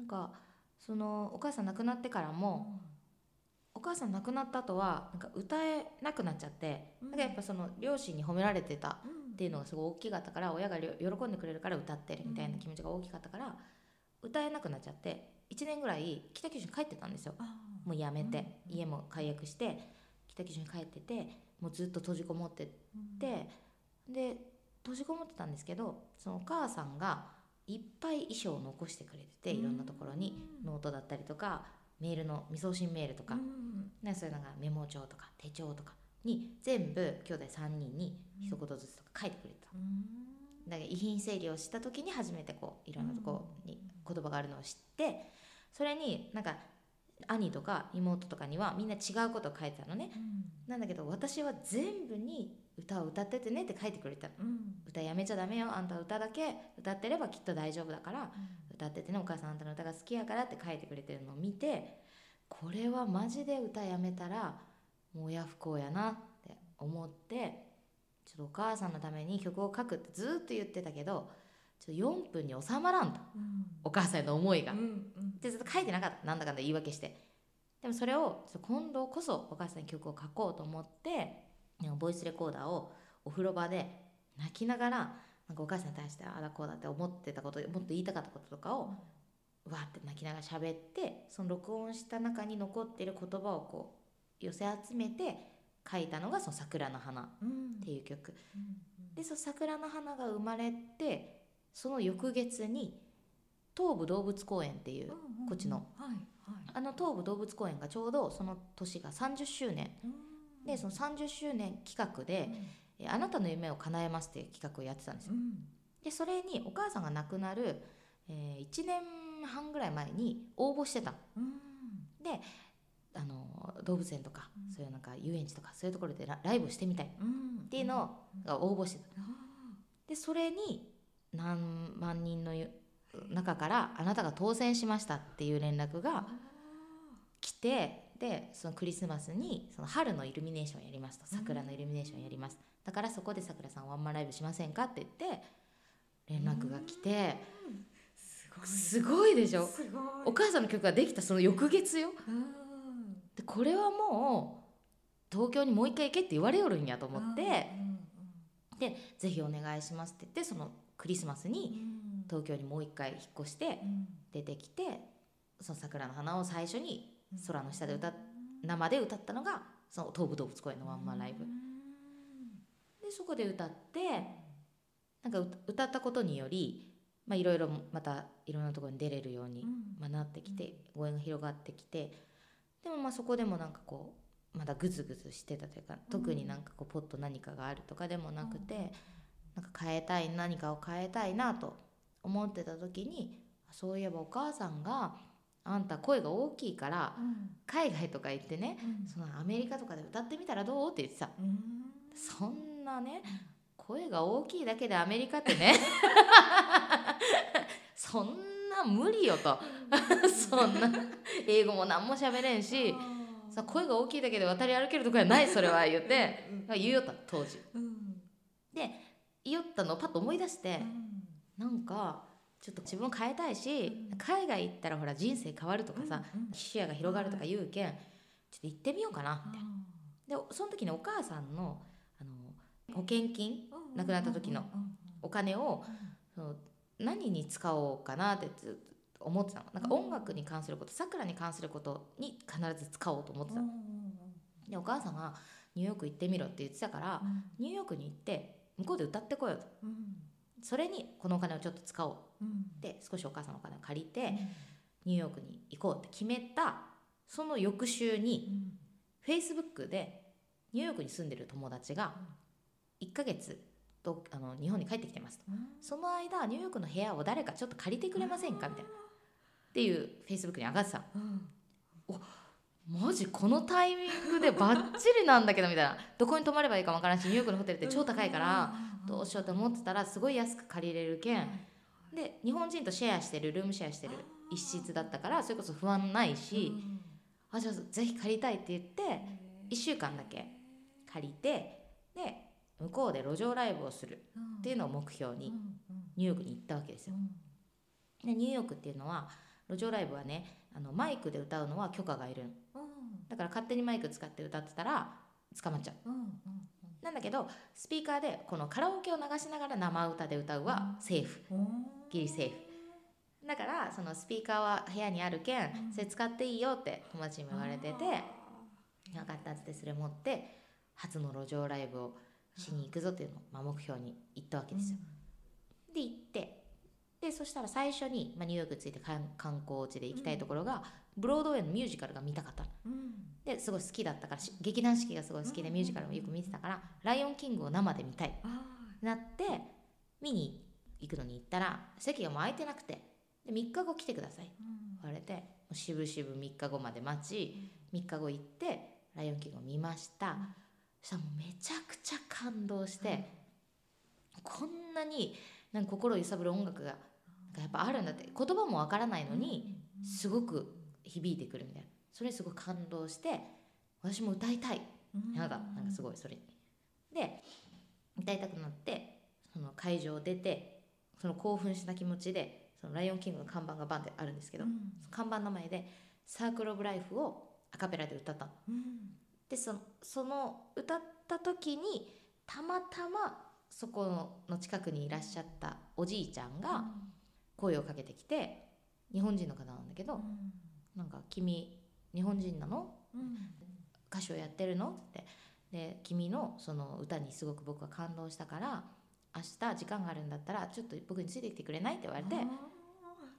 なんかそのお母さん亡くなってからも、お母さん亡くなった後はなんか歌えなくなっちゃって、うん。なんかやっぱその両親に褒められてたうん。っていうのがすごい大きかったから親が喜んでくれるから歌ってるみたいな気持ちが大きかったから、歌えなくなっちゃって1年ぐらい北九州に帰ってたんですよ。もうやめて、うん。家も解約して北九州に帰っててもうずっと閉じこもってて、で閉じこもってたんですけどそのお母さんがいっぱい衣装を残してくれてていろんなところにうん。ノートだったりとかメールの未送信メールとか、うん。ね、そういうのがメモ帳とか手帳とかに全部兄弟3人に一言ずつとか書いてくれてた、うん。だから遺品整理をした時に初めてこういろんなところに言葉があるのを知ってそれになんか兄とか妹とかにはみんな違うことを書いてたのね。なんだけど私は全部に歌を歌っててねって書いてくれた。のうん。歌やめちゃダメよ。あんたは歌だけ。歌ってればきっと大丈夫だから。歌っててねお母さんあんたの歌が好きやからって書いてくれてるのを見てこれはマジで歌やめたらもう親不幸やなって思ってちょっとお母さんのために曲を書くってずっと言ってたけどちょっと4分に収まらんと。うん。お母さんへの思いが。うんうん。でずっと書いてなかった。なんだかんだ言い訳して。でもそれをちょっと今度こそお母さんに曲を書こうと思ってボイスレコーダーをお風呂場で泣きながらなんかお母さんに対してああだこうだって思ってたこともっと言いたかったこととかをわーって泣きながら喋ってその録音した中に残っている言葉をこう寄せ集めて書いたのがその「桜の花」っうんていう曲。うん。でその桜の花が生まれてその翌月に東武動物公園っていううんこっちの。はいはい。あの東武動物公園がちょうどその年が30周年。うんでその30周年企画で「えあなたの夢を叶えます」っていう企画をやってたんですよ。うん。でそれにお母さんが亡くなる、え1年半ぐらい前に応募してたうん。であの動物園とか、うん。そういうなんか遊園地とかそういうところでラライブをしてみたいっうん。ていうのが応募してた。あでそれに何万人の中からあなたが当選しましたっていう連絡ーがあ来てでそのクリスマスにその春のイルミネーションやりますと桜のイルミネーションやります。だからそこでさくらさんワンマンライブしませんかって言って連絡が来てうん。すごい。でしょ？お母さんの曲ができたその翌月よ。うん。でこれはもう東京にもう一回行けって言われよるんやと思ってでぜひお願いしますって言ってそのクリスマスにん。東京にもう一回引っ越してうん。出てきてその桜の花を最初にうん空の下で歌っ生で歌ったのがその東武動物公園のワンマンライブ。うん。でそこで歌ってなんか歌歌ったことによりまあいろいろまたいろんなところに出れるように、うん。まあ、なってきてご縁が広がってきてでもまあそこでもなんかこうまだグズグズしてたというか特になんかこうポッと何かがあるとかでもなくて、なんか変えたい何かを変えたいなと思ってた時にそういえばお母さんが「あんた声が大きいからうん海外とか行ってねうん。そのアメリカとかで歌ってみたらどう?」って言ってさ。うん。そんなね声が大きいだけでアメリカってね。そんな無理よと。そんな英語も何も喋れんしさ声が大きいだけで渡り歩けるとこやない？それは言って。言うよった当時。うん。で言おったのをパッと思い出してうん。なんかちょっと自分を変えたいしうん。海外行ったらほら人生変わるとかさうんうん。視野が広がるとか言うけんちょっと行ってみようかなみたいなあでその時にお母さんのあの保険金ー亡くなった時のお金をその何に使おうかなってずっと思ってたの。なんか音楽に関することさくらに関することに必ず使おうと思ってたの。でお母さんがニューヨーク行ってみろって言ってたからニューヨークに行って向こうで歌ってこようとそれにこのお金をちょっと使おう。って少しお母さんのお金を借りてニューヨークに行こうって決めたその翌週にフェイスブックでニューヨークに住んでる友達が1ヶ月とあの日本に帰ってきてますと。その間ニューヨークの部屋を誰かちょっと借りてくれませんかみたいな。っていうフェイスブックに上がってたの。マジこのタイミングでバッチリなんだけどみたいな。どこに泊まればいいかもわからんしニューヨークのホテルって超高いからどうしようと思ってたらすごい安く借りれるけん。で日本人とシェアしてるルームシェアしてる一室だったからそれこそ不安ないし、あじゃあぜひ借りたいって言って1週間だけ借りてで向こうで路上ライブをするっていうのを目標にニューヨークに行ったわけですよ。でニューヨークっていうのは路上ライブはねあのマイクで歌うのは許可がいるだから勝手にマイク使って歌ってたら捕まっちゃうなんだけどスピーカーでこのカラオケを流しながら生歌で歌うはセーフ。うんギリセーフ。だからそのスピーカーは部屋にあるけんうん。それ使っていいよって友達にも言われててあ分かったっつってそれ持って初の路上ライブをしに行くぞっていうのを、まあ、目標に行ったわけーですよ。で行ってでそしたら最初に、まあ、ニューヨークについて観観光地で行きたいところが、ブロードウェイのミュージカルが見たかったの。うん。ですごい好きだったからし劇団四季がすごい好きでうん。ミュージカルもよく見てたから「ライオンキング」を生で見たい。あなって見に行くのに行ったら席がもう空いてなくてで3日後来てください。うん。言われてしぶしぶ3日後まで待ち3日後行って「ライオンキング」を見ました。そしたらもうめちゃくちゃ感動して、こんなになんか心を揺さぶる音楽がなんかやっぱあるんだって。言葉もわからないのにすごく響いてくるみたいな。それにすごい感動して私も歌いたい。うんやだなんかすごいそれ。にで歌いたくなってその会場を出てその興奮した気持ちでそのライオンキングの看板がバンってあるんですけど、うん。看板の前で「サークル・オブ・ライフ」をアカペラで歌ったの。うんでそのその歌った時にたまたまそこの近くにいらっしゃったおじいちゃんが声をかけてきて日本人の方なんだけど「なんか君日本人なの？うん。歌手をやってるの?」って。で君のその歌にすごく僕は感動したから明日時間があるんだったらちょっと僕についてきてくれない？って言われて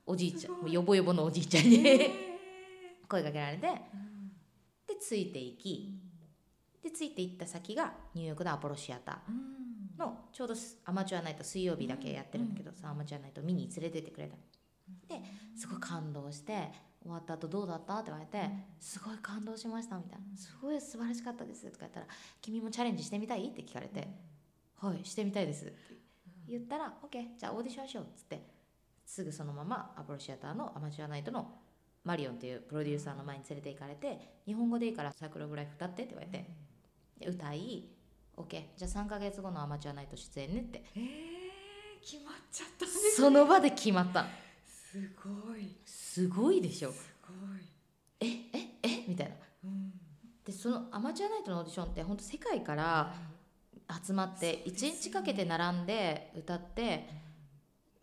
おじいちゃんすごい。もうヨボヨボのおじいちゃんえにー。声かけられてうん。でついていきでついていった先がニューヨークのアポロシアター。うんのちょうどすアマチュアナイト水曜日だけやってるんだけど、うん。そのアマチュアナイト見に連れてってくれたですごい感動して終わった後どうだった？って言われて、すごい感動しましたみたいな。すごい素晴らしかったですとか言ったら君もチャレンジしてみたい？って聞かれて、はいしてみたいですって言ったら OK じゃあオーディションしようっつってすぐそのままアポロシアターのアマチュアナイトのマリオンっていうプロデューサーの前に連れて行かれて日本語でいいからサークルオブライフ歌ってって言われて。で歌い OK じゃあ3ヶ月後のアマチュアナイト出演ねって。えー決まっちゃったんですその場で決まった。すごい。すごいでしょ。すごい。えええ？みたいな。うん。でそのアマチュアナイトのオーディションって本当世界から集まって1そうですよね日かけて並んで歌って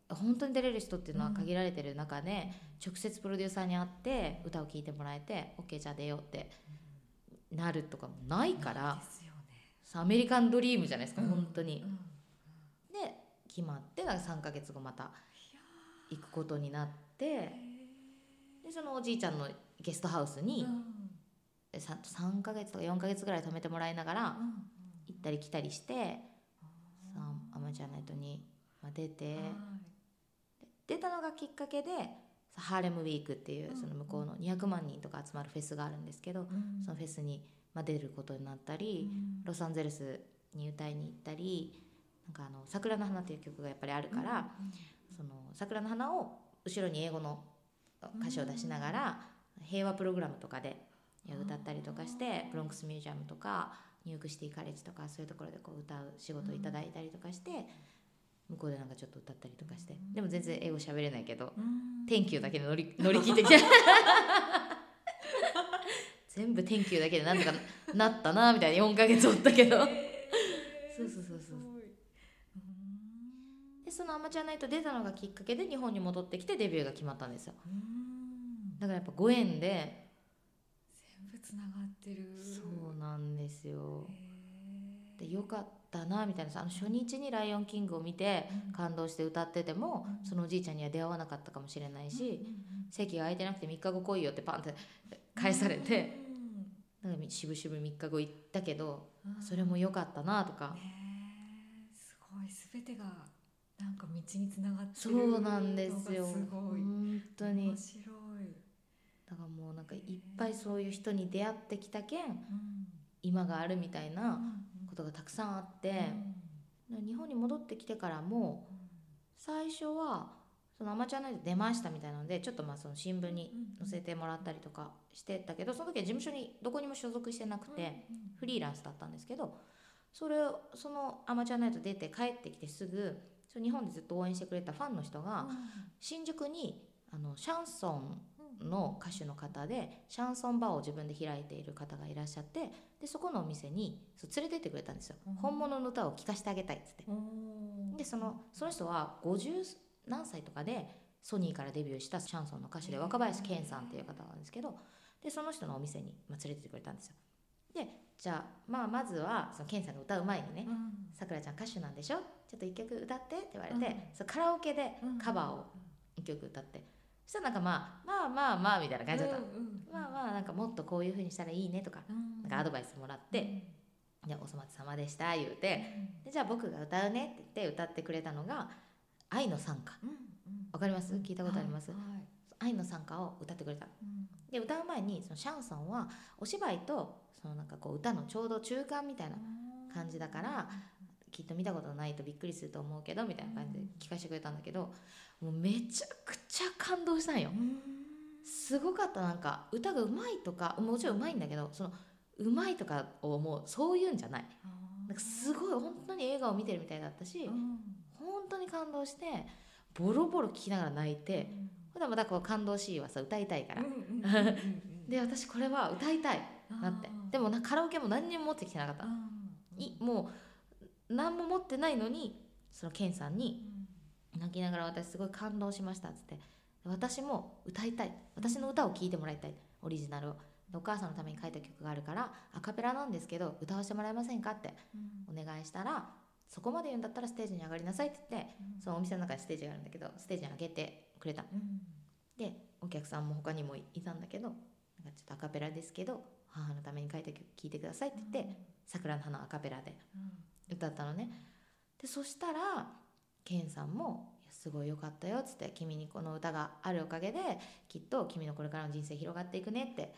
本当に出れる人っていうのは限られてる中で、直接プロデューサーに会って歌を聴いてもらえて OK じゃあ出ようってなるとかもないから。ですよね。さアメリカンドリームじゃないですか、うん。本当に。う。ん。で決まってだから3ヶ月後また行くことになってー。でそのおじいちゃんのゲストハウスにうん。さ3ヶ月とか4ヶ月ぐらい泊めてもらいながらうん行ったり来たりしてさアマチュアナイトにまあ出てはい。出たのがきっかけでさハーレムウィークっていううんその向こうの200万人とか集まるフェスがあるんですけどうん。そのフェスにまあ出ることになったりうん。ロサンゼルスに歌いに行ったりなんかあの「桜の花」っていう曲がやっぱりあるからその桜の花を後ろに英語の歌詞を出しながら平和プログラムとかで歌ったりとかしてブロンクスミュージアムとかニューヨークシティカレッジとかそういうところでこう歌う仕事をいただいたりとかして向こうでなんかちょっと歌ったりとかして。でも全然英語喋れないけどうん「Thank you」だけで乗り乗り切ってきた 全部「Thank you」だけでなんとかな ったなみたいな4ヶ月おったけど。えー。そうそうそうそう。でそのアマチュアナイト出たのがきっかけで日本に戻ってきてデビューが決まったんですよ。うん。だからやっぱご縁で。全部つながってる。そうなんですよ。でよかったなみたいなさあの初日に「ライオンキング」を見てうん。感動して歌っててもうん。そのおじいちゃんには出会わなかったかもしれないしうんうん席が空いてなくて3日後来いよってパンって返されてうんなんかしぶしぶ3日後行ったけどうん。それも良かったなとか。ねえすごい。すべてがなんか道につながってそるうなんですよ。のがすごい。本当に。面白い、だからもうなんかいっぱいそういう人に出会ってきたけんうん。今があるみたいなうん。ことがたくさんあって。日本に戻ってきてからも最初はそのアマチュアナイト出ましたみたいなのでちょっとまあその新聞に載せてもらったりとかしてたけどその時は事務所にどこにも所属してなくてフリーランスだったんですけどそれをそのアマチュアナイト出て帰ってきてすぐその日本でずっと応援してくれたファンの人が新宿にあのシャンソンの歌手の方でシャンソンバーを自分で開いている方がいらっしゃってでそこのお店にそう連れてってくれたんですよ、うん。本物の歌を聴かせてあげたいっつって。でそのその人は50何歳とかでソニーからデビューしたシャンソンの歌手で若林健さんっていう方なんですけどでその人のお店に、まあ、連れてってくれたんですよ。でじゃあ,、まあまずはその健さんが歌う前にね「さくらちゃん歌手なんでしょ？ちょっと一曲歌って」って言われて、うん。カラオケでカバーを一曲歌って、そしたらなんかまあまあまあまあみたいな感じだった。の、まあまあなんかもっとこういう風にしたらいいねとかなんかアドバイスもらって「でお粗末様でした」言うて。でじゃあ僕が歌うねって言って歌ってくれたのが「愛の賛歌」わかります？聞いたことあります、愛の賛歌を歌ってくれた。で歌う前にそのシャンソンはお芝居とそのなんかこう歌のちょうど中間みたいな感じだからきっと見たことないとびっくりすると思うけどみたいな感じで聞かせてくれたんだけどもうめちゃくちゃ感動したんよ。すごかった。なんか歌がうまいとかもちろんうまいんだけどそのうまいとかをもうそういうんじゃない。なんかすごい本当に映画を見てるみたいだったし本当に感動してボロボロ聞きながら泣いてほらまたこう感動シーンはさ歌いたいから。で私これは歌いたいなって。でもなカラオケも何にも持ってきてなかった。いもう何も持ってないのにそのケンさんに泣きながら私すごい感動しましたっつって。私も歌いたい。私の歌を聴いてもらいたい。オリジナルを。でお母さんのために書いた曲があるからアカペラなんですけど歌わせてもらえませんかってお願いしたらそこまで言うんだったらステージに上がりなさいって言ってそのお店の中にステージがあるんだけどステージに上げてくれた。でお客さんも他にもいたんだけどなんかちょっとアカペラですけど母のために書いた曲聴いてくださいって言って「桜の花」アカペラで歌ったのね。でそしたらケンさんも「いやすごい良かったよ」っつって「君にこの歌があるおかげできっと君のこれからの人生広がっていくね」って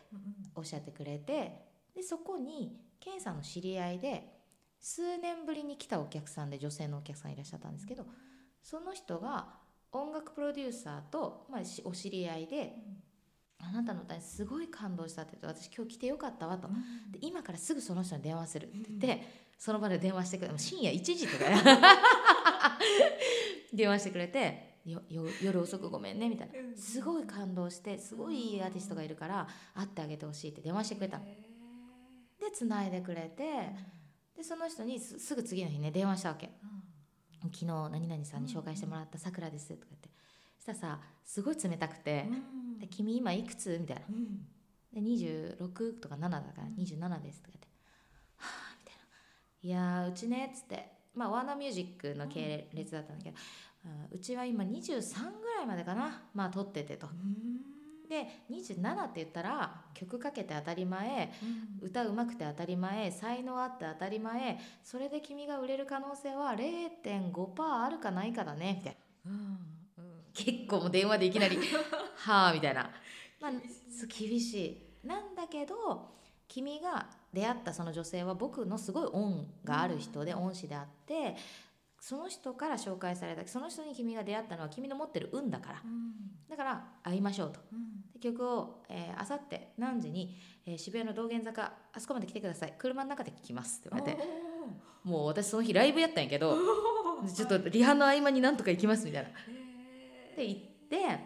おっしゃってくれてでそこにケンさんの知り合いで数年ぶりに来たお客さんで女性のお客さんいらっしゃったんですけどその人が音楽プロデューサーと、まあ、しお知り合いで「あなたの歌にすごい感動した」って言って「私今日来てよかったわ」と。で今からすぐその人に電話するって言って、その場で電話してくれ深夜1時とか 電話してくれてよよ夜遅くごめんねみたいな。すごい感動してすごいいいアーティストがいるから会ってあげてほしいって電話してくれたの。でつないでくれてでその人にすすぐ次の日ね電話したわけ「昨日何々さんに紹介してもらったさくらです」とか言って。そしたらさすごい冷たくて「で君今いくつ?」みたいな。で26とか7だから27ですとか言って「はあ」みたいな「いやーうちね」っつって。まあワーナーミュージックの系列だったんだけど、あうちは今23ぐらいまでかな。まあ撮っててと。で27って言ったら曲かけて当たり前歌うまくて当たり前才能あって当たり前それで君が売れる可能性は0.5%あるかないかだねみたいな。結構もう電話でいきなり「はあ」みたいな、まあ、厳しい。なんだけど君が出会ったその女性は僕のすごい恩がある人で恩師であってその人から紹介された。その人に君が出会ったのは君の持ってる運だから。だから会いましょうと。で曲を、えー、あさって何時に、えー渋谷の道玄坂あそこまで来てください。車の中で聴きますって言われて。もう私その日ライブやったんやけど ちょっとリハの合間になんとか行きますみたいな。で行って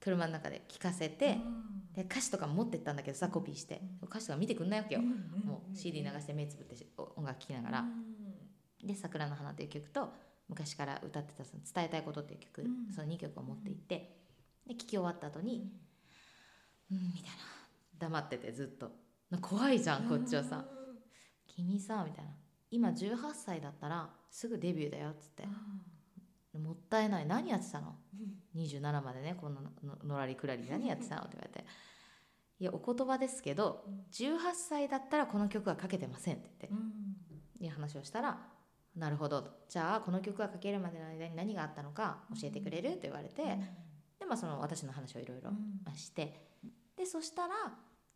車の中で聴かせてで歌詞とかも持ってったんだけどさコピーして。歌詞とか見てくんないわけよ。もう CD 流して目つぶってし音楽聴きながらで「桜の花」という曲と昔から歌ってたその「伝えたいこと」っていう曲、うん。その2曲を持って行ってで聴き終わった後に「うん」みたいな。黙っててずっと。な怖いじゃんこっちはさ「君さ」みたいな「今18歳だったらすぐデビューだよ」っつって「もったいない。何やってたの?」27までねこんなののらりくらり 何やってたの？って言われて「いやお言葉ですけど18歳だったらこの曲はかけてません」って言って。いう話をしたら「なるほど」と「じゃあこの曲がかけるまでの間に何があったのか教えてくれる?」って言われてでまあその私の話をいろいろして。でそしたら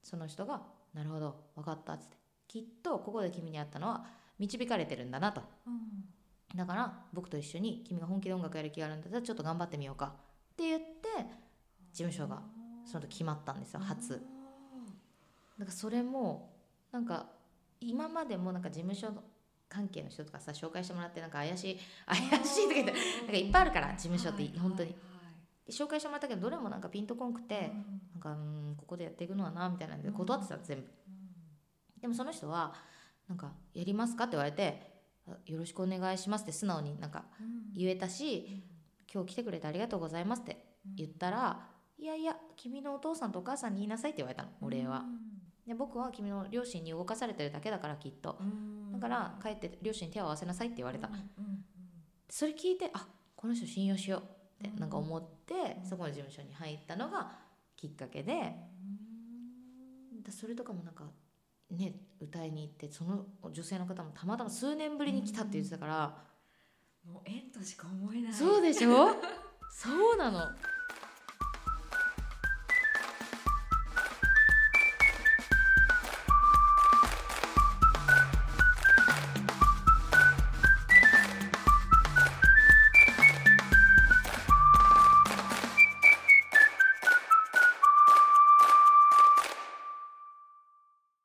その人が「なるほど分かった」っつって「きっとここで君に会ったのは導かれてるんだな」と。だから僕と一緒に君が本気で音楽やる気があるんだったらちょっと頑張ってみようか。って言って事務所がその時決まったんですよ初。だからそれもなんか今までもなんか事務所関係の人とかさ紹介してもらってなんか怪しい怪しいとか言ってなんかいっぱいあるから事務所って本当に。紹介してもらったけどどれもなんかピンとこんくて、なんかうんここでやっていくのはなみたいなんで断ってたの全部。でもその人はなんか「やりますか?」って言われてあ「よろしくお願いします」って素直になんか言えたし「今日来てくれてありがとうございます」って言ったら「いやいや君のお父さんとお母さんに言いなさい」って言われたのお礼は。で僕は君の両親に動かされてるだけだからきっとだから帰って両親に手を合わせなさいって言われた。それ聞いてあこの人信用しようってなんか思ってそこの事務所に入ったのがきっかけでだそれとかもなんかね歌いに行ってその女性の方もたまたま数年ぶりに来たって言ってたから。もう縁としか思えない。そうでしょ？そうなの